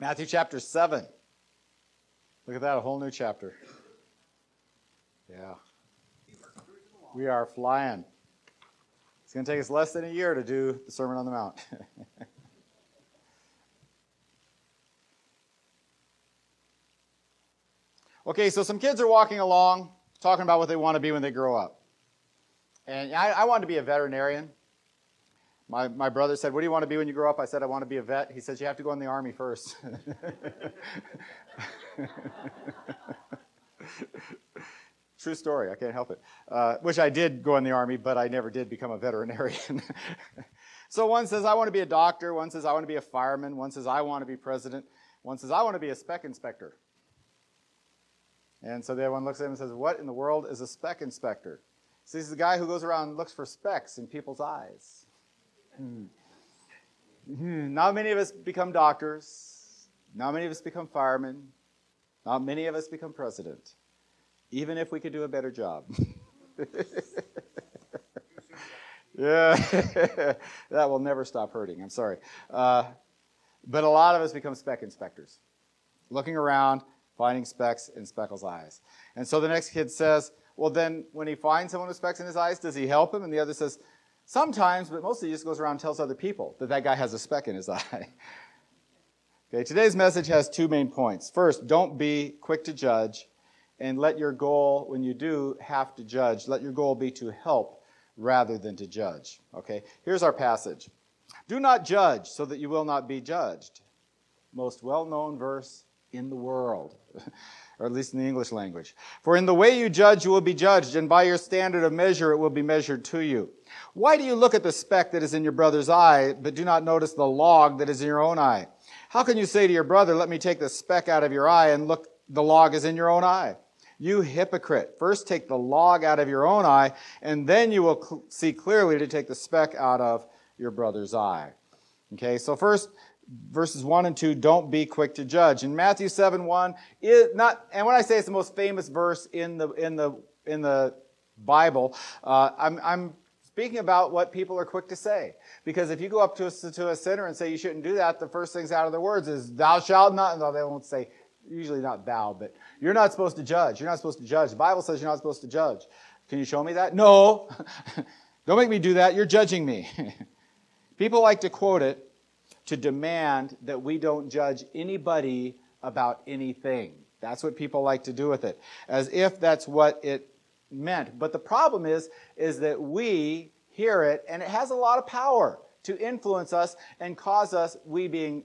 Matthew chapter 7. Look at that, a whole new chapter. Yeah. We are flying. It's going to take us less than a year to do the Sermon on the Mount. okay, so some kids are walking along talking about what they want to be when they grow up. And I, I wanted to be a veterinarian. My, my brother said, What do you want to be when you grow up? I said, I want to be a vet. He says, You have to go in the army first. True story. I can't help it. Uh, which I did go in the army, but I never did become a veterinarian. so one says, I want to be a doctor. One says, I want to be a fireman. One says, I want to be president. One says, I want to be a spec inspector. And so the other one looks at him and says, What in the world is a spec inspector? So he's the guy who goes around and looks for specks in people's eyes. Hmm. Not many of us become doctors. Not many of us become firemen. Not many of us become president even if we could do a better job. yeah, that will never stop hurting. I'm sorry. Uh, but a lot of us become spec inspectors, looking around, finding specks in Speckle's eyes. And so the next kid says, Well, then when he finds someone with specks in his eyes, does he help him? And the other says, Sometimes, but mostly he just goes around and tells other people that that guy has a speck in his eye. okay, today's message has two main points. First, don't be quick to judge and let your goal, when you do have to judge, let your goal be to help rather than to judge. Okay, here's our passage Do not judge so that you will not be judged. Most well known verse in the world, or at least in the English language. For in the way you judge, you will be judged, and by your standard of measure, it will be measured to you. Why do you look at the speck that is in your brother's eye, but do not notice the log that is in your own eye? How can you say to your brother, Let me take the speck out of your eye, and look, the log is in your own eye? You hypocrite. First take the log out of your own eye, and then you will cl- see clearly to take the speck out of your brother's eye. Okay, so first, verses 1 and 2, don't be quick to judge. In Matthew 7 1, it not, and when I say it's the most famous verse in the, in the, in the Bible, uh, I'm, I'm speaking about what people are quick to say. Because if you go up to a, to a sinner and say you shouldn't do that, the first things out of their words is, thou shalt not, no, they won't say, usually not thou, but you're not supposed to judge. You're not supposed to judge. The Bible says you're not supposed to judge. Can you show me that? No. Don't make me do that. You're judging me. People like to quote it to demand that we don't judge anybody about anything. That's what people like to do with it, as if that's what it meant. But the problem is, is that we hear it, and it has a lot of power to influence us and cause us, we being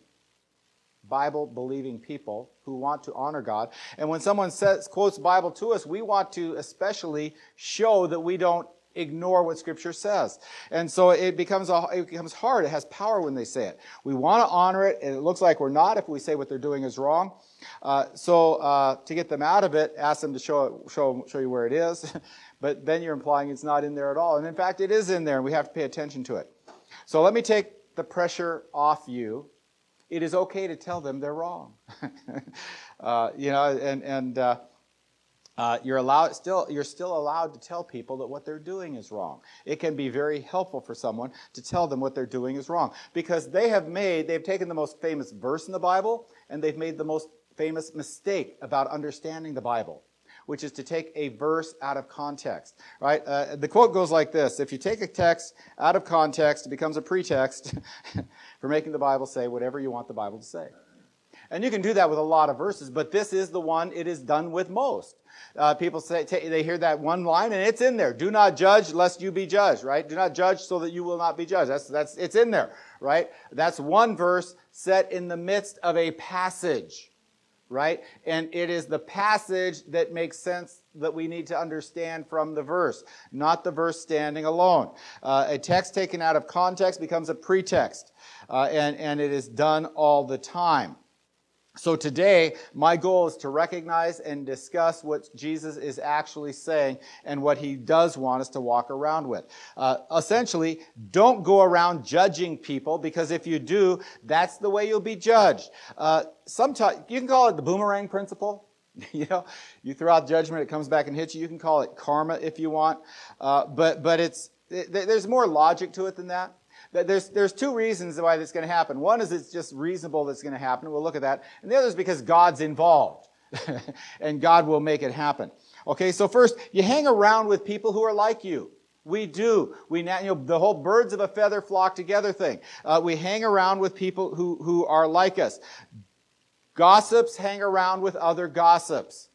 Bible believing people who want to honor God. And when someone says, quotes Bible to us, we want to especially show that we don't ignore what Scripture says. And so it becomes, a, it becomes hard. It has power when they say it. We want to honor it, and it looks like we're not if we say what they're doing is wrong. Uh, so uh, to get them out of it, ask them to show, show, show you where it is. but then you're implying it's not in there at all. And in fact, it is in there, and we have to pay attention to it. So let me take the pressure off you it is okay to tell them they're wrong. uh, you know, and, and uh, you're allowed still you're still allowed to tell people that what they're doing is wrong. It can be very helpful for someone to tell them what they're doing is wrong because they have made they've taken the most famous verse in the Bible and they've made the most famous mistake about understanding the Bible which is to take a verse out of context. Right? Uh, the quote goes like this: If you take a text out of context, it becomes a pretext for making the Bible say whatever you want the Bible to say. And you can do that with a lot of verses, but this is the one it is done with most. Uh, people say t- they hear that one line and it's in there. Do not judge lest you be judged, right? Do not judge so that you will not be judged. That's that's it's in there, right? That's one verse set in the midst of a passage right? And it is the passage that makes sense that we need to understand from the verse, not the verse standing alone. Uh, a text taken out of context becomes a pretext, uh, and, and it is done all the time. So today, my goal is to recognize and discuss what Jesus is actually saying and what he does want us to walk around with. Uh, essentially, don't go around judging people because if you do, that's the way you'll be judged. Uh, sometimes you can call it the boomerang principle. you know, you throw out judgment, it comes back and hits you. You can call it karma if you want, uh, but but it's it, there's more logic to it than that There's, there's two reasons why this is going to happen. One is it's just reasonable that's going to happen. We'll look at that. And the other is because God's involved. and God will make it happen. Okay, so first, you hang around with people who are like you. We do. We, you know, the whole birds of a feather flock together thing. Uh, we hang around with people who, who are like us. Gossips hang around with other gossips.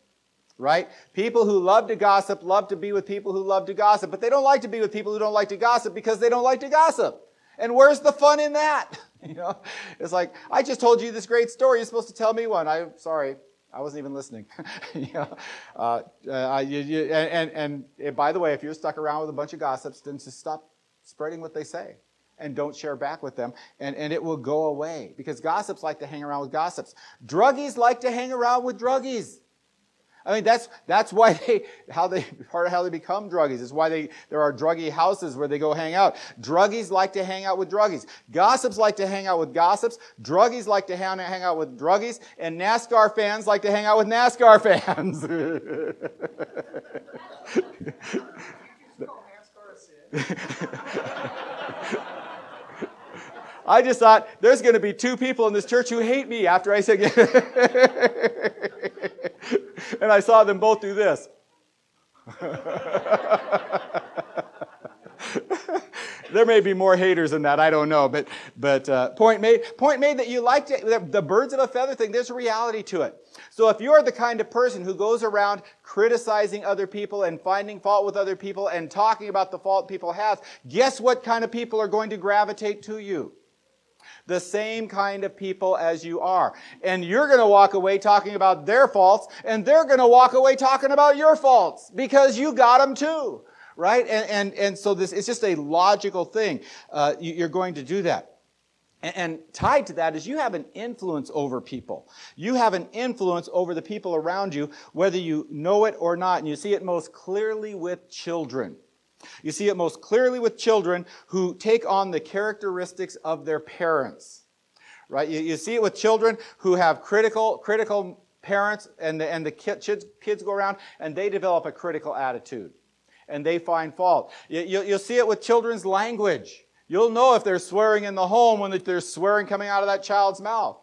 Right? People who love to gossip love to be with people who love to gossip, but they don't like to be with people who don't like to gossip because they don't like to gossip. And where's the fun in that? You know, it's like, I just told you this great story. You're supposed to tell me one. I'm sorry. I wasn't even listening. you know, uh, uh, you, you, and, and, and, by the way, if you're stuck around with a bunch of gossips, then just stop spreading what they say and don't share back with them, and, and it will go away because gossips like to hang around with gossips. Druggies like to hang around with druggies. I mean, that's, that's why they, how they, part of how they become druggies. Is why they, there are druggie houses where they go hang out. Druggies like to hang out with druggies. Gossips like to hang out with gossips. Druggies like to hang, hang out with druggies. And NASCAR fans like to hang out with NASCAR fans. I just thought there's going to be two people in this church who hate me after I said, and I saw them both do this. there may be more haters than that. I don't know, but but uh, point made. Point made that you like to, the birds of a feather thing. There's a reality to it. So if you're the kind of person who goes around criticizing other people and finding fault with other people and talking about the fault people have, guess what kind of people are going to gravitate to you? The same kind of people as you are. And you're going to walk away talking about their faults, and they're going to walk away talking about your faults because you got them too. Right? And, and, and so this, it's just a logical thing. Uh, you're going to do that. And tied to that is you have an influence over people. You have an influence over the people around you, whether you know it or not. And you see it most clearly with children. You see it most clearly with children who take on the characteristics of their parents. Right? You, you see it with children who have critical, critical parents and the, and the kids, kids go around and they develop a critical attitude and they find fault. You, you, you'll see it with children's language. You'll know if they're swearing in the home when there's swearing coming out of that child's mouth.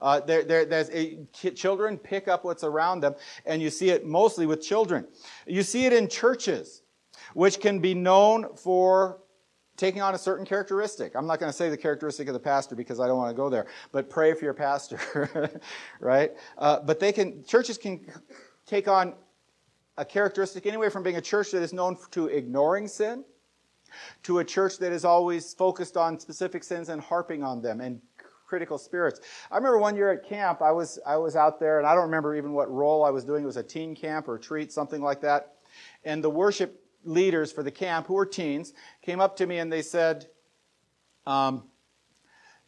Uh, there, there, there's a, children pick up what's around them, and you see it mostly with children. You see it in churches which can be known for taking on a certain characteristic. I'm not going to say the characteristic of the pastor because I don't want to go there, but pray for your pastor, right? Uh, but they can, churches can take on a characteristic anyway from being a church that is known to ignoring sin to a church that is always focused on specific sins and harping on them and critical spirits. I remember one year at camp, I was, I was out there and I don't remember even what role I was doing. It was a teen camp or treat, something like that. And the worship leaders for the camp, who were teens, came up to me and they said, um,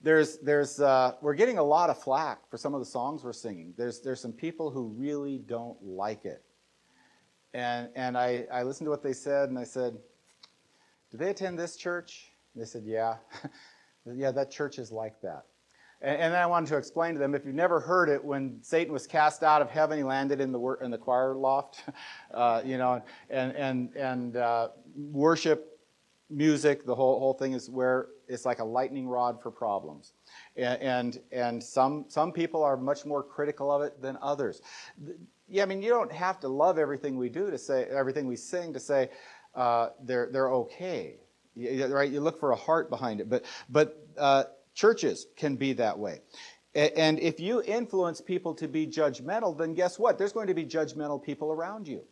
there's, there's, uh, we're getting a lot of flack for some of the songs we're singing. There's, there's some people who really don't like it. And, and I, I listened to what they said and I said, Do they attend this church? And they said, Yeah. yeah, that church is like that. And, and I wanted to explain to them if you've never heard it, when Satan was cast out of heaven, he landed in the, in the choir loft, uh, you know, and, and, and uh, worship, music, the whole, whole thing is where it's like a lightning rod for problems. And, and, and some, some people are much more critical of it than others. Yeah, I mean, you don't have to love everything we do to say, everything we sing to say uh, they're, they're okay. right? You look for a heart behind it. But, but uh, Churches can be that way. And if you influence people to be judgmental, then guess what? There's going to be judgmental people around you.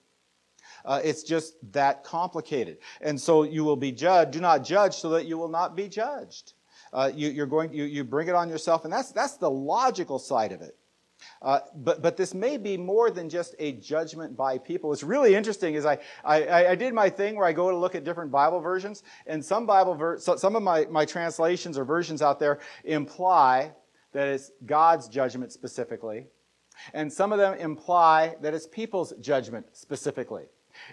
Uh, it's just that complicated. And so you will be judged. Do not judge so that you will not be judged. Uh, you, are going, you, you bring it on yourself, and that's, that's the logical side of it. Uh, but, but this may be more than just a judgment by people. What's really interesting is I, I, I did my thing where I go to look at different Bible versions, and some Bible ver- so some of my, my translations or versions out there imply that it's God's judgment specifically, and some of them imply that it's people's judgment specifically.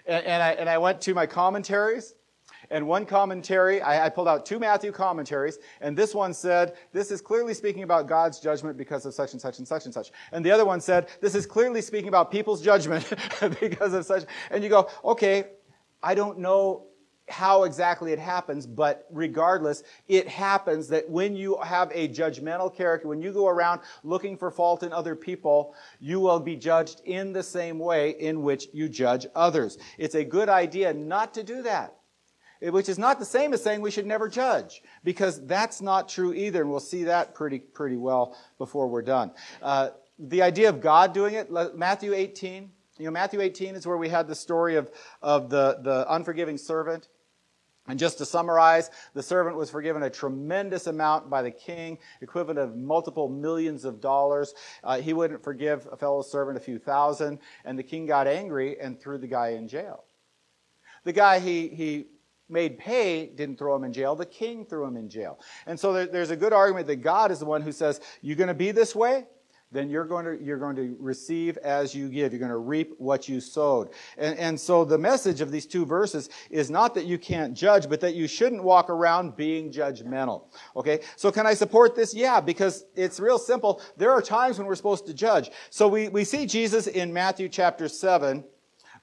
And, and, I, and I went to my commentaries, and one commentary, I, I, pulled out two Matthew commentaries, and this one said, this is clearly speaking about God's judgment because of such and such and such and such. And the other one said, this is clearly speaking about people's judgment because of such. And you go, okay, I don't know how exactly it happens, but regardless, it happens that when you have a judgmental character, when you go around looking for fault in other people, you will be judged in the same way in which you judge others. It's a good idea not to do that. Which is not the same as saying we should never judge, because that's not true either, and we'll see that pretty pretty well before we're done. Uh, the idea of God doing it, Matthew 18. You know, Matthew 18 is where we had the story of, of the, the unforgiving servant. And just to summarize, the servant was forgiven a tremendous amount by the king, equivalent of multiple millions of dollars. Uh, he wouldn't forgive a fellow servant a few thousand, and the king got angry and threw the guy in jail. The guy he, he made pay didn't throw him in jail, the king threw him in jail. And so there's a good argument that God is the one who says, You're going to be this way? then you're going to, you're going to receive as you give. You're going to reap what you sowed. And, and so the message of these two verses is not that you can't judge, but that you shouldn't walk around being judgmental. Okay? So can I support this? Yeah, because it's real simple. There are times when we're supposed to judge. So we, we see Jesus in Matthew chapter 7,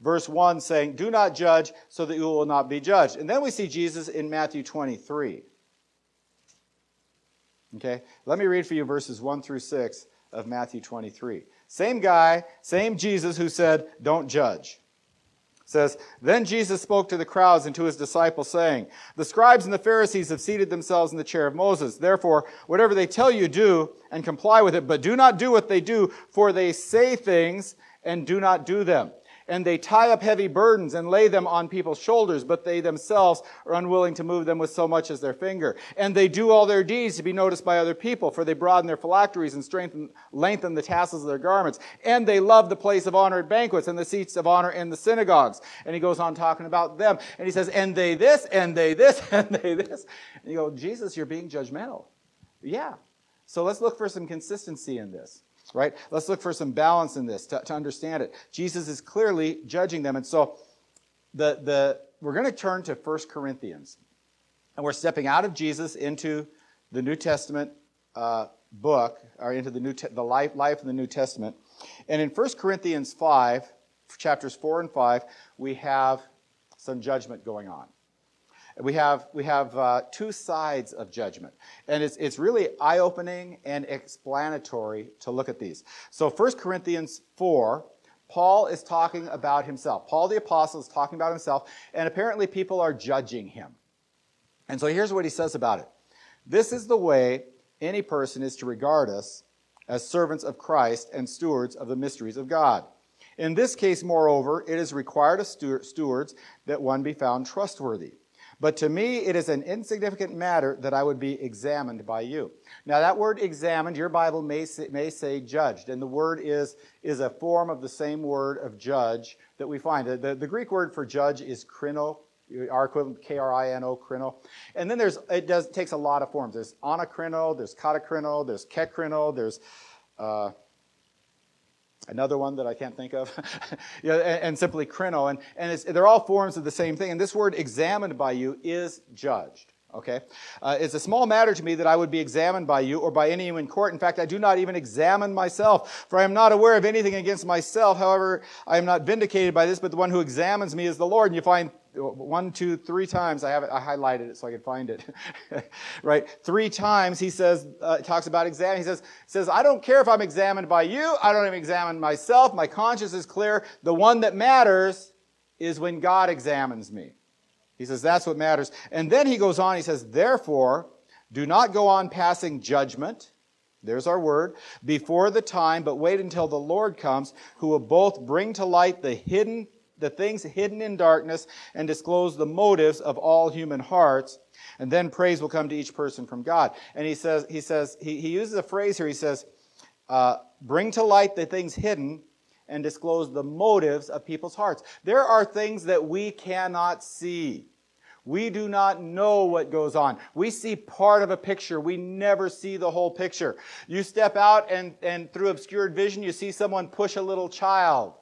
verse 1 saying, Do not judge so that you will not be judged. And then we see Jesus in Matthew 23. Okay? Let me read for you verses 1 through 6 of Matthew 23. Same guy, same Jesus who said, Don't judge. says, Then Jesus spoke to the crowds and to his disciples, saying, The scribes and the Pharisees have seated themselves in the chair of Moses. Therefore, whatever they tell you, do and comply with it, but do not do what they do, for they say things and do not do them and they tie up heavy burdens and lay them on people's shoulders, but they themselves are unwilling to move them with so much as their finger. And they do all their deeds to be noticed by other people, for they broaden their phylacteries and strengthen, lengthen the tassels of their garments. And they love the place of honor at banquets and the seats of honor in the synagogues. And he goes on talking about them. And he says, and they this, and they this, and they this. And you go, Jesus, you're being judgmental. Yeah. So let's look for some consistency in this right? Let's look for some balance in this to, to understand it. Jesus is clearly judging them. And so the, the, we're going to turn to 1 Corinthians. And we're stepping out of Jesus into the New Testament uh, book, or into the, New Te- the life, life of the New Testament. And in 1 Corinthians 5, chapters 4 and 5, we have some judgment going on we have, we have uh, two sides of judgment. And it's, it's really eye opening and explanatory to look at these. So 1 Corinthians 4, Paul is talking about himself. Paul the Apostle is talking about himself, and apparently people are judging him. And so here's what he says about it This is the way any person is to regard us as servants of Christ and stewards of the mysteries of God. In this case, moreover, it is required of stewards that one be found trustworthy. But to me, it is an insignificant matter that I would be examined by you. Now, that word examined, your Bible may say, may say judged, and the word is, is a form of the same word of judge that we find. The, the, the Greek word for judge is krino, our equivalent K-R-I-N-O, krino. And then there's, it does, takes a lot of forms. There's anakrino, there's katakrino, there's kekrino, there's, uh, another one that I can't think of, and, and, simply krino. And, and they're all forms of the same thing. And this word examined by you is judged. Okay? Uh, it's a small matter to me that I would be examined by you or by any in court. In fact, I do not even examine myself, for I am not aware of anything against myself. However, I am not vindicated by this, but the one who examines me is the Lord. And you find one, two, three times. I have it. I highlighted it so I could find it. right? Three times he says, uh, talks about exam. He says, says, I don't care if I'm examined by you. I don't even examine myself. My conscience is clear. The one that matters is when God examines me. He says that's what matters. And then he goes on. He says, therefore, do not go on passing judgment. There's our word. Before the time, but wait until the Lord comes, who will both bring to light the hidden the things hidden in darkness and disclose the motives of all human hearts. And then praise will come to each person from God. And he says, he says, he, he uses a phrase here. He says, uh, bring to light the things hidden and disclose the motives of people's hearts. There are things that we cannot see. We do not know what goes on. We see part of a picture. We never see the whole picture. You step out and, and through obscured vision, you see someone push a little child.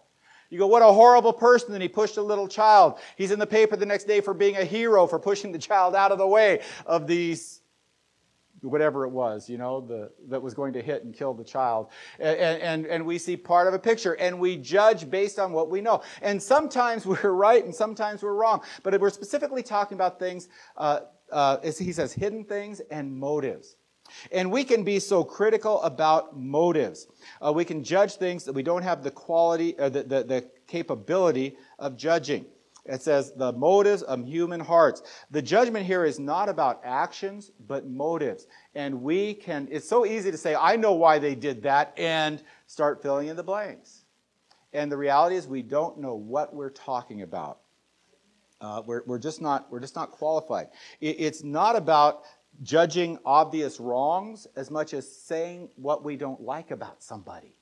You go, what a horrible person. And he pushed a little child. He's in the paper the next day for being a hero, for pushing the child out of the way of these whatever it was, you know, the, that was going to hit and kill the child. And, and, and we see part of a picture and we judge based on what we know. And sometimes we're right and sometimes we're wrong. But we're specifically talking about things, uh, uh, he says, hidden things and motives. And we can be so critical about motives. Uh, we can judge things that we don't have the quality, uh, the, the, the capability of judging. It says the motives of human hearts. The judgment here is not about actions, but motives. And we can, it's so easy to say, I know why they did that, and start filling in the blanks. And the reality is, we don't know what we're talking about. Uh, we're, we're, just not, we're just not qualified. It, it's not about judging obvious wrongs as much as saying what we don't like about somebody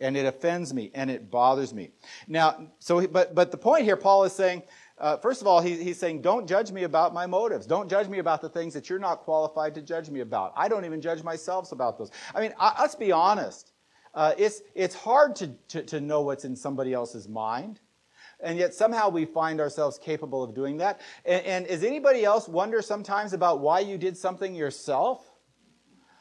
and it offends me and it bothers me. Now, so, but, but the point here, Paul is saying, uh, first of all, he, he's saying, don't judge me about my motives. Don't judge me about the things that you're not qualified to judge me about. I don't even judge myself about those. I mean, I, let's be honest. Uh, it's, it's hard to, to, to know what's in somebody else's mind. And yet somehow we find ourselves capable of doing that. And, and does anybody else wonder sometimes about why you did something yourself?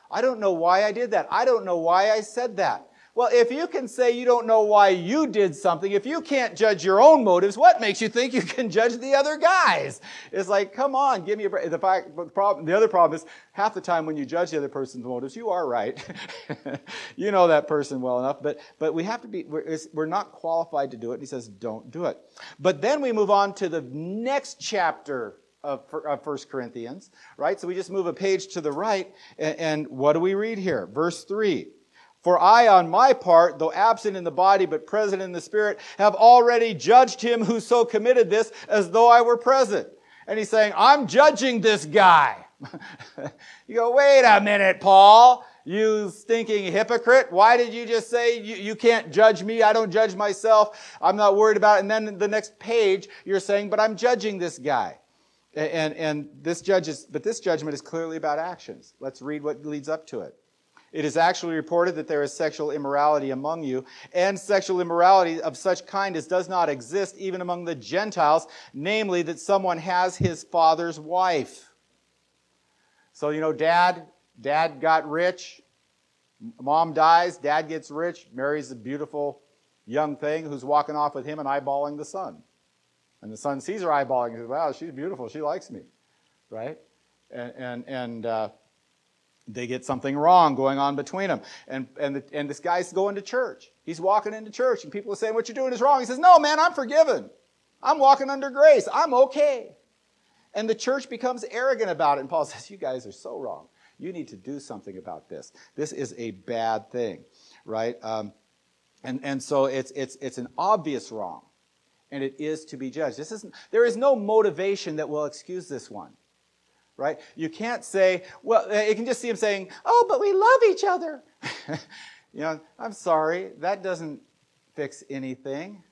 I don't know why I did that. I don't know why I said that. Well, if you can say you don't know why you did something, if you can't judge your own motives, what makes you think you can judge the other guys? It's like, come on, give me a break. The, fact, the, problem, the other problem is half the time when you judge the other person's motives, you are right. you know that person well enough, but, but we have to be, we're, we're not qualified to do it. He says, don't do it. But then we move on to the next chapter of, of 1 Corinthians, right? So we just move a page to the right, and, and what do we read here? Verse 3. For I, on my part, though absent in the body but present in the spirit, have already judged him who so committed this as though I were present. And he's saying, I'm judging this guy. you go, wait a minute, Paul, you stinking hypocrite. Why did you just say you, you can't judge me? I don't judge myself. I'm not worried about it. And then the next page, you're saying, but I'm judging this guy. And, and this judges, but this judgment is clearly about actions. Let's read what leads up to it. It is actually reported that there is sexual immorality among you, and sexual immorality of such kind as does not exist even among the Gentiles, namely that someone has his father's wife. So, you know, dad, dad got rich, mom dies, dad gets rich, marries a beautiful young thing who's walking off with him and eyeballing the son. And the son sees her eyeballing and says, Wow, she's beautiful. She likes me. Right? And, and, and uh, they get something wrong going on between them. And, and, the, and this guy's going to church. He's walking into church, and people are saying, What you're doing is wrong. He says, No, man, I'm forgiven. I'm walking under grace. I'm okay. And the church becomes arrogant about it. And Paul says, You guys are so wrong. You need to do something about this. This is a bad thing, right? Um, and, and so it's, it's, it's an obvious wrong, and it is to be judged. This isn't, there is no motivation that will excuse this one right? You can't say, well, uh, you can just see him saying, oh, but we love each other. you know, I'm sorry, that doesn't fix anything.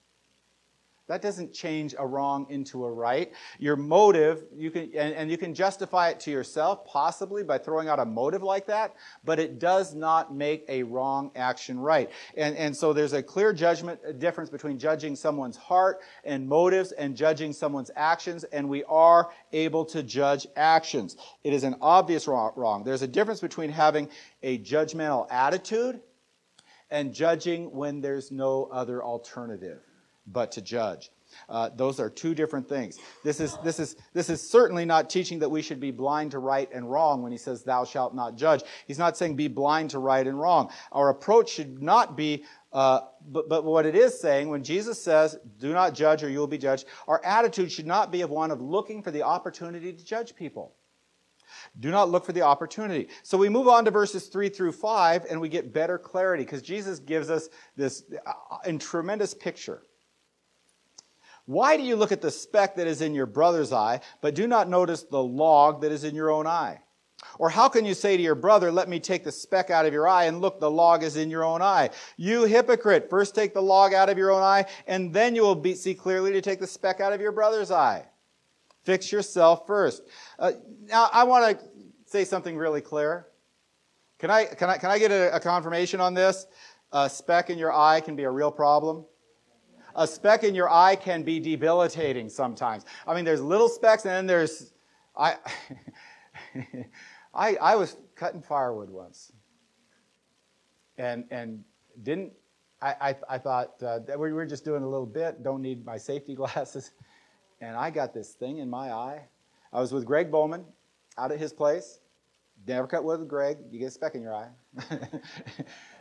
That doesn't change a wrong into a right. Your motive, you can, and, and, you can justify it to yourself, possibly by throwing out a motive like that, but it does not make a wrong action right. And, and so there's a clear judgment difference between judging someone's heart and motives and judging someone's actions, and we are able to judge actions. It is an obvious wrong. There's a difference between having a judgmental attitude and judging when there's no other alternative but to judge. Uh, those are two different things. This is, this, is, this is certainly not teaching that we should be blind to right and wrong when he says, Thou shalt not judge. He's not saying be blind to right and wrong. Our approach should not be, uh, but, but what it is saying, when Jesus says, Do not judge or you will be judged, our attitude should not be of one of looking for the opportunity to judge people. Do not look for the opportunity. So we move on to verses 3 through 5 and we get better clarity because Jesus gives us this uh, tremendous picture. Why do you look at the speck that is in your brother's eye, but do not notice the log that is in your own eye? Or how can you say to your brother, Let me take the speck out of your eye, and look, the log is in your own eye? You hypocrite, first take the log out of your own eye, and then you will be, see clearly to take the speck out of your brother's eye. Fix yourself first. Uh, now, I want to say something really clear. Can I, can I, can I get a, a confirmation on this? A speck in your eye can be a real problem a speck in your eye can be debilitating sometimes. I mean, there's little specks, and then there's I. I, I was cutting firewood once, and and didn't I? I, I thought uh, that we were just doing a little bit. Don't need my safety glasses, and I got this thing in my eye. I was with Greg Bowman out at his place. Never cut wood with Greg. You get a speck in your eye.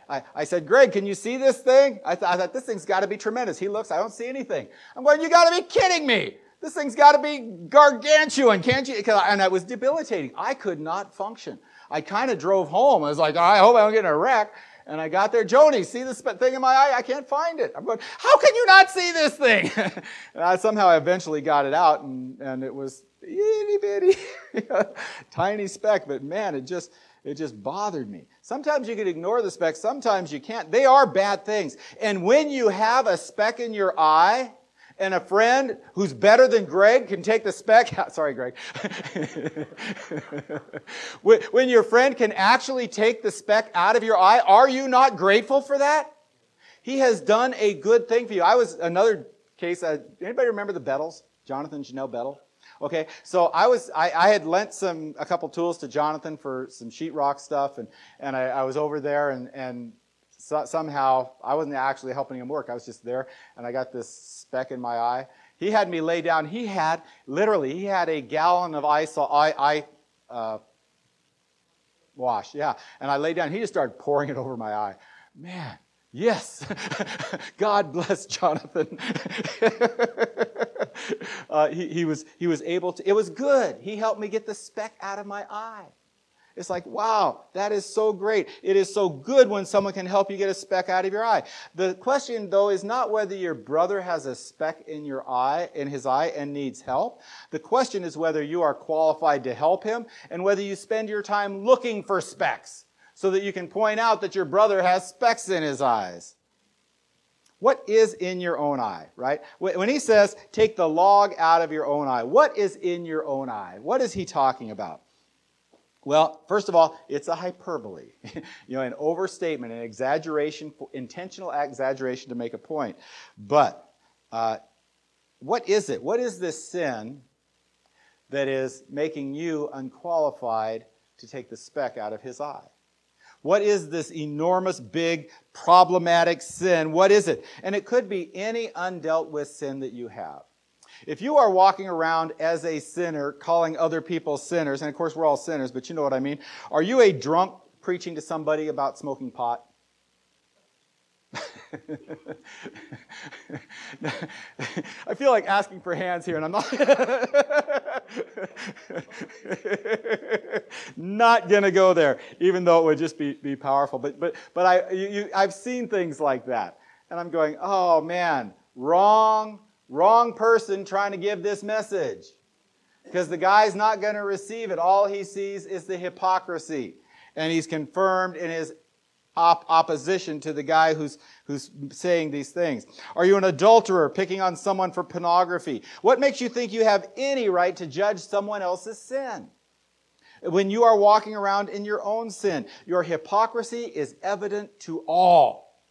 I, I, said, Greg, can you see this thing? I, th- I thought, this thing's got to be tremendous. He looks, I don't see anything. I'm going, you got to be kidding me. This thing's got to be gargantuan, can't you? And it was debilitating. I could not function. I kind of drove home. I was like, I hope I don't get in a wreck. And I got there, Joni, see this thing in my eye? I can't find it. I'm going, how can you not see this thing? and I somehow eventually got it out, and, and it was itty bitty, tiny speck, but man, it just, it just bothered me. Sometimes you can ignore the speck, sometimes you can't. They are bad things. And when you have a speck in your eye, and a friend who's better than Greg can take the speck out. Sorry, Greg. when your friend can actually take the speck out of your eye, are you not grateful for that? He has done a good thing for you. I was another case. Uh, anybody remember the Bettles? Jonathan Janelle Bettle? Okay, so I was I, I, had lent some a couple tools to Jonathan for some sheetrock stuff, and and I, I was over there, and and so, somehow I wasn't actually helping him work. I was just there, and I got this speck in my eye. He had me lay down. He had literally he had a gallon of ice eye, eye uh, wash, yeah, and I lay down. He just started pouring it over my eye. Man, Yes. God bless Jonathan. uh, he, he, was, he was able to, it was good. He helped me get the speck out of my eye. It's like, wow, that is so great. It is so good when someone can help you get a speck out of your eye. The question, though, is not whether your brother has a speck in your eye, in his eye, and needs help. The question is whether you are qualified to help him and whether you spend your time looking for specks so that you can point out that your brother has specks in his eyes. What is in your own eye, right? When he says, take the log out of your own eye, what is in your own eye? What is he talking about? Well, first of all, it's a hyperbole, you know, an overstatement, an exaggeration, intentional exaggeration to make a point. But uh, what is it? What is this sin that is making you unqualified to take the speck out of his eye? What is this enormous, big, problematic sin? What is it? And it could be any undealt with sin that you have. If you are walking around as a sinner, calling other people sinners, and of course we're all sinners, but you know what I mean. Are you a drunk preaching to somebody about smoking pot? I feel like asking for hands here, and I'm not not gonna go there, even though it would just be, be powerful. But but but I you, you, I've seen things like that, and I'm going, oh man, wrong, wrong person trying to give this message, because the guy's not going to receive it. All he sees is the hypocrisy, and he's confirmed in his op- opposition to the guy who's, who's saying these things? Are you an adulterer picking on someone for pornography? What makes you think you have any right to judge someone else's sin? When you are walking around in your own sin, your hypocrisy is evident to all.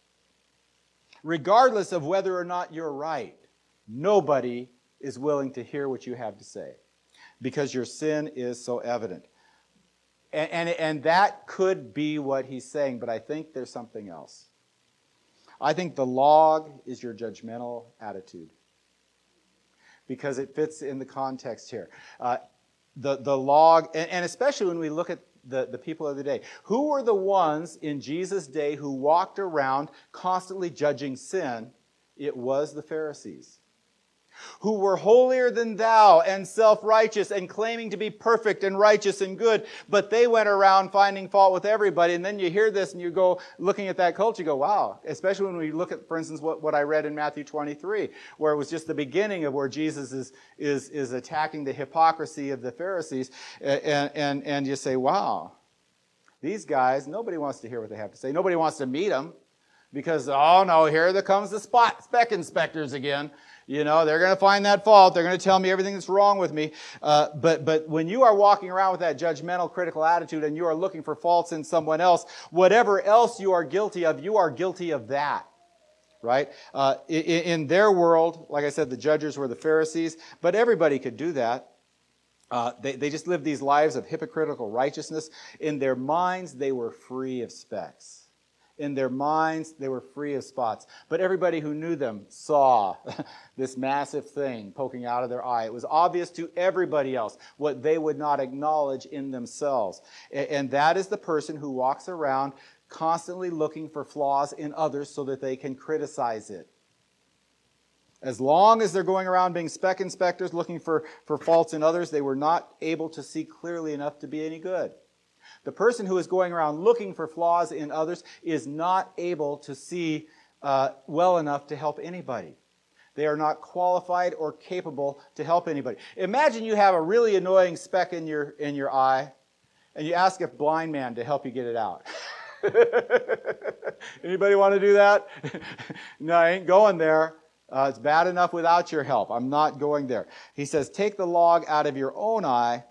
Regardless of whether or not you're right, nobody is willing to hear what you have to say because your sin is so evident. And, and, and that could be what he's saying, but I think there's something else. I think the log is your judgmental attitude because it fits in the context here. Uh, the, the log, and, and especially when we look at the, the people of the day. Who were the ones in Jesus' day who walked around constantly judging sin? It was the Pharisees who were holier than thou and self righteous and claiming to be perfect and righteous and good, but they went around finding fault with everybody. And then you hear this and you go looking at that culture, you go, wow. Especially when we look at, for instance, what, what I read in Matthew 23, where it was just the beginning of where Jesus is, is, is attacking the hypocrisy of the Pharisees. And, and, and you say, wow, these guys, nobody wants to hear what they have to say. Nobody wants to meet them because, oh no, here comes the spot spec inspectors again. You know, they're going to find that fault. They're going to tell me everything that's wrong with me. Uh, but, but when you are walking around with that judgmental, critical attitude and you are looking for faults in someone else, whatever else you are guilty of, you are guilty of that. Right? Uh, in, in their world, like I said, the judges were the Pharisees, but everybody could do that. Uh, they, they just lived these lives of hypocritical righteousness. In their minds, they were free of specks. In their minds, they were free of spots. But everybody who knew them saw this massive thing poking out of their eye. It was obvious to everybody else what they would not acknowledge in themselves. And that is the person who walks around constantly looking for flaws in others so that they can criticize it. As long as they're going around being spec inspectors looking for, for faults in others, they were not able to see clearly enough to be any good. The person who is going around looking for flaws in others is not able to see uh, well enough to help anybody. They are not qualified or capable to help anybody. Imagine you have a really annoying speck in your, in your eye, and you ask a blind man to help you get it out. Anybody want to do that? no, I ain't going there. Uh, it's bad enough without your help. I'm not going there. He says, Take the log out of your own eye,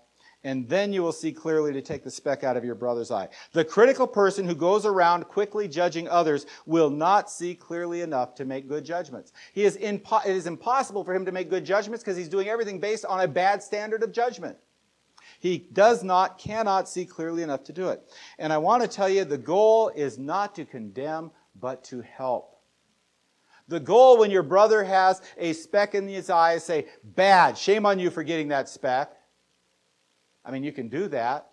and then you will see clearly to take the speck out of your brother's eye. The critical person who goes around quickly judging others will not see clearly enough to make good judgments. He is impo- it is impossible for him to make good judgments because he's doing everything based on a bad standard of judgment. He does not, cannot see clearly enough to do it. And I want to tell you the goal is not to condemn, but to help. The goal when your brother has a speck in his eye is say, bad, shame on you for getting that speck. I mean, you can do that.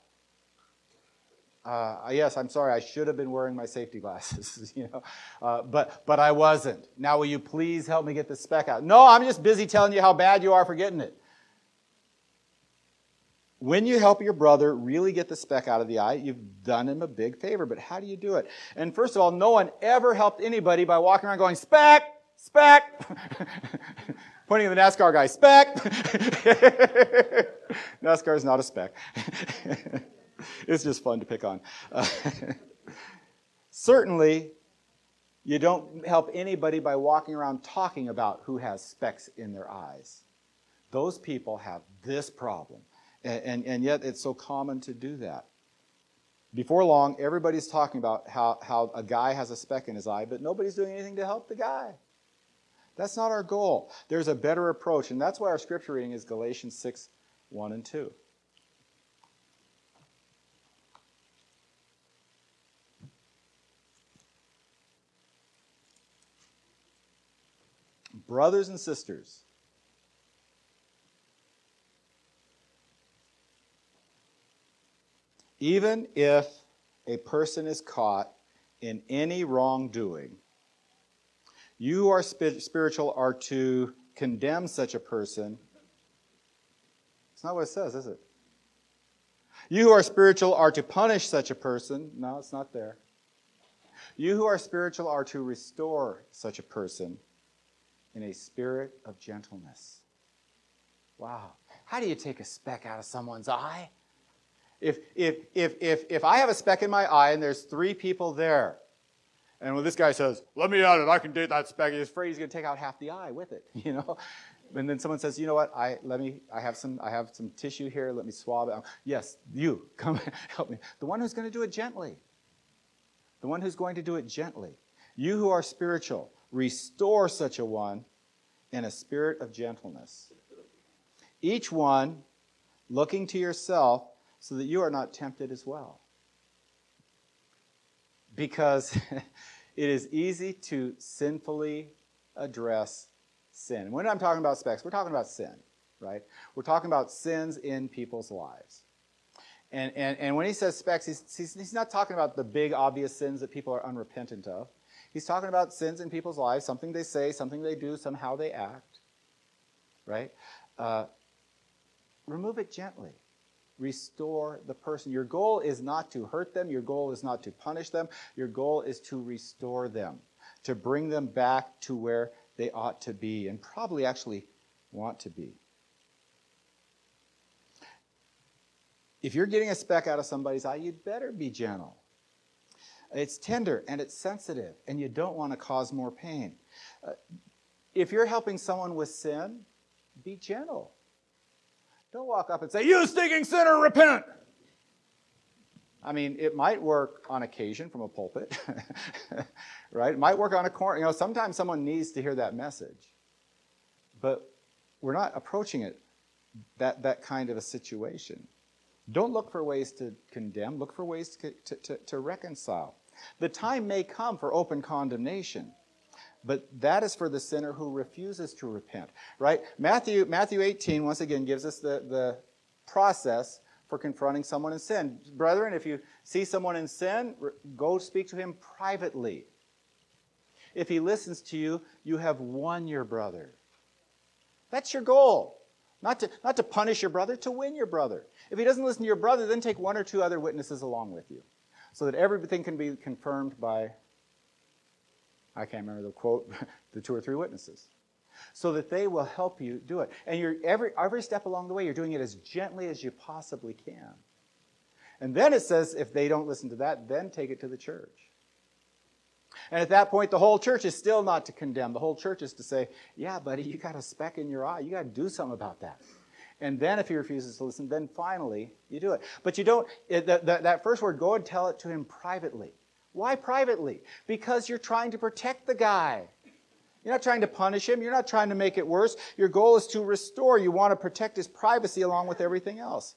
Uh, yes, I'm sorry, I should have been wearing my safety glasses, you know, uh, but, but I wasn't. Now, will you please help me get the speck out? No, I'm just busy telling you how bad you are for getting it. When you help your brother really get the speck out of the eye, you've done him a big favor. But how do you do it? And first of all, no one ever helped anybody by walking around going, speck, speck, pointing at the NASCAR guy, speck. NASCAR is not a spec. it's just fun to pick on. Certainly, you don't help anybody by walking around talking about who has specks in their eyes. Those people have this problem. And, and, and yet it's so common to do that. Before long, everybody's talking about how, how a guy has a speck in his eye, but nobody's doing anything to help the guy. That's not our goal. There's a better approach, and that's why our scripture reading is Galatians 6 1 and 2. Brothers and sisters, Even if a person is caught in any wrongdoing, you are spiritual are to condemn such a person. It's not what it says, is it? You who are spiritual are to punish such a person. No, it's not there. You who are spiritual are to restore such a person in a spirit of gentleness. Wow. How do you take a speck out of someone's eye? If, if, if, if, if I have a speck in my eye and there's three people there, and when this guy says, let me out it, I can date that speck, he's afraid he's going to take out half the eye with it, you know? And then someone says, you know what, I, let me, I have some, I have some tissue here, let me swab it. Yes, you, come help me. The one who's going to do it gently. The one who's going to do it gently. You who are spiritual, restore such a one in a spirit of gentleness. Each one looking to yourself so that you are not tempted as well. Because it is easy to sinfully address sin. when I'm talking about specks, we're talking about sin, right? We're talking about sins in people's lives. And, and, and when he says specks, he's, he's, he's not talking about the big, obvious sins that people are unrepentant of. He's talking about sins in people's lives, something they say, something they do, somehow they act, right? Uh, remove it gently restore the person. Your goal is not to hurt them, your goal is not to punish them, your goal is to restore them, to bring them back to where they ought to be and probably actually want to be. If you're getting a speck out of somebody's eye, you'd better be gentle. It's tender and it's sensitive, and you don't want to cause more pain. Uh, if you're helping someone with sin, be gentle. Don't walk up and say, You stinking sinner, repent. I mean, it might work on occasion from a pulpit, right? It might work on a corner. You know, sometimes someone needs to hear that message. But we're not approaching it that, that kind of a situation. Don't look for ways to condemn, look for ways to, to, to, to reconcile. The time may come for open condemnation, but that is for the sinner who refuses to repent, right? Matthew, Matthew 18, once again, gives us the, the process for confronting someone in sin. Brethren, if you see someone in sin, go speak to him privately. If he listens to you, you have won your brother. That's your goal. Not to, not to punish your brother, to win your brother. If he doesn't listen to your brother, then take one or two other witnesses along with you so that everything can be confirmed by, I can't remember the quote, the two or three witnesses. So that they will help you do it. And you're, every, every step along the way, you're doing it as gently as you possibly can. And then it says, if they don't listen to that, then take it to the church. And at that point, the whole church is still not to condemn. The whole church is to say, yeah, buddy, you got a speck in your eye. You got to do something about that. And then if he refuses to listen, then finally you do it. But you don't, that, that first word, go and tell it to him privately. Why privately? Because you're trying to protect the guy. You're not trying to punish him. You're not trying to make it worse. Your goal is to restore. You want to protect his privacy along with everything else.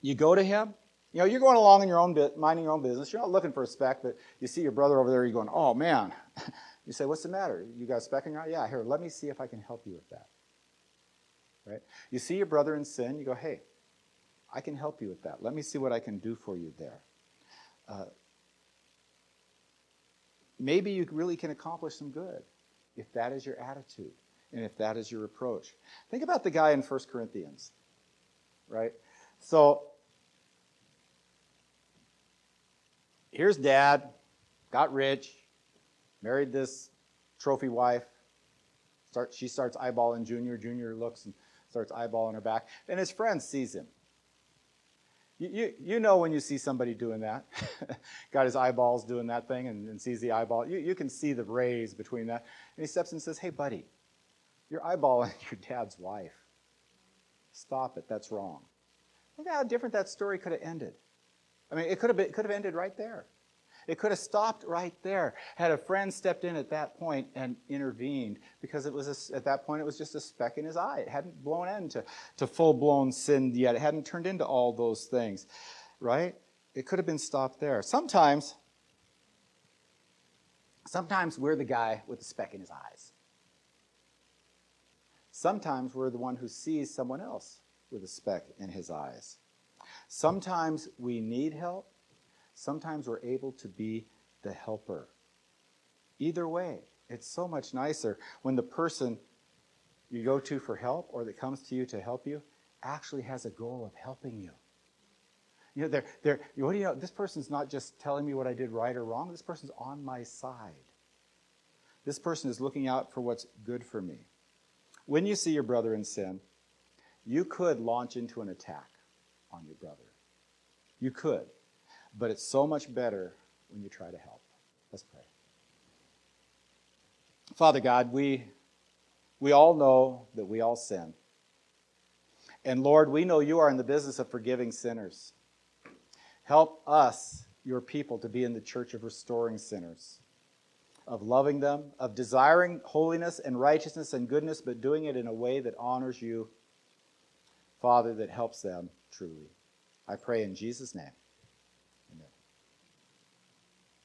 You go to him. You know, you're going along in your own bit, minding your own business. You're not looking for a speck, but you see your brother over there. You're going, oh man. You say, what's the matter? You got a speck in your eye? Yeah, here, let me see if I can help you with that right? You see your brother in sin, you go, hey, I can help you with that. Let me see what I can do for you there. Uh, maybe you really can accomplish some good if that is your attitude and if that is your approach. Think about the guy in 1 Corinthians, right? So here's dad, got rich, married this trophy wife. Start, she starts eyeballing Junior. Junior looks and starts eyeballing her back. And his friend sees him. You, you, know when you see somebody doing that, got his eyeballs doing that thing and, and sees the eyeball. You, you can see the rays between that. And he steps and says, Hey, buddy, you're eyeballing your dad's wife. Stop it. That's wrong. Look how different that story could have ended. I mean, it could have, been, it could have ended right there. It could have stopped right there had a friend stepped in at that point and intervened because it was a, at that point it was just a speck in his eye. It hadn't blown into to full blown sin yet. It hadn't turned into all those things, right? It could have been stopped there. Sometimes, sometimes we're the guy with the speck in his eyes. Sometimes we're the one who sees someone else with a speck in his eyes. Sometimes we need help sometimes we're able to be the helper. Either way, it's so much nicer when the person you go to for help or that comes to you to help you actually has a goal of helping you. You know, they're, they're, what do you know? This person's not just telling me what I did right or wrong. This person's on my side. This person is looking out for what's good for me. When you see your brother in sin, you could launch into an attack on your brother. You could. But it's so much better when you try to help. Let's pray. Father God, we, we all know that we all sin. And Lord, we know you are in the business of forgiving sinners. Help us, your people, to be in the church of restoring sinners, of loving them, of desiring holiness and righteousness and goodness, but doing it in a way that honors you, Father, that helps them truly. I pray in Jesus' name.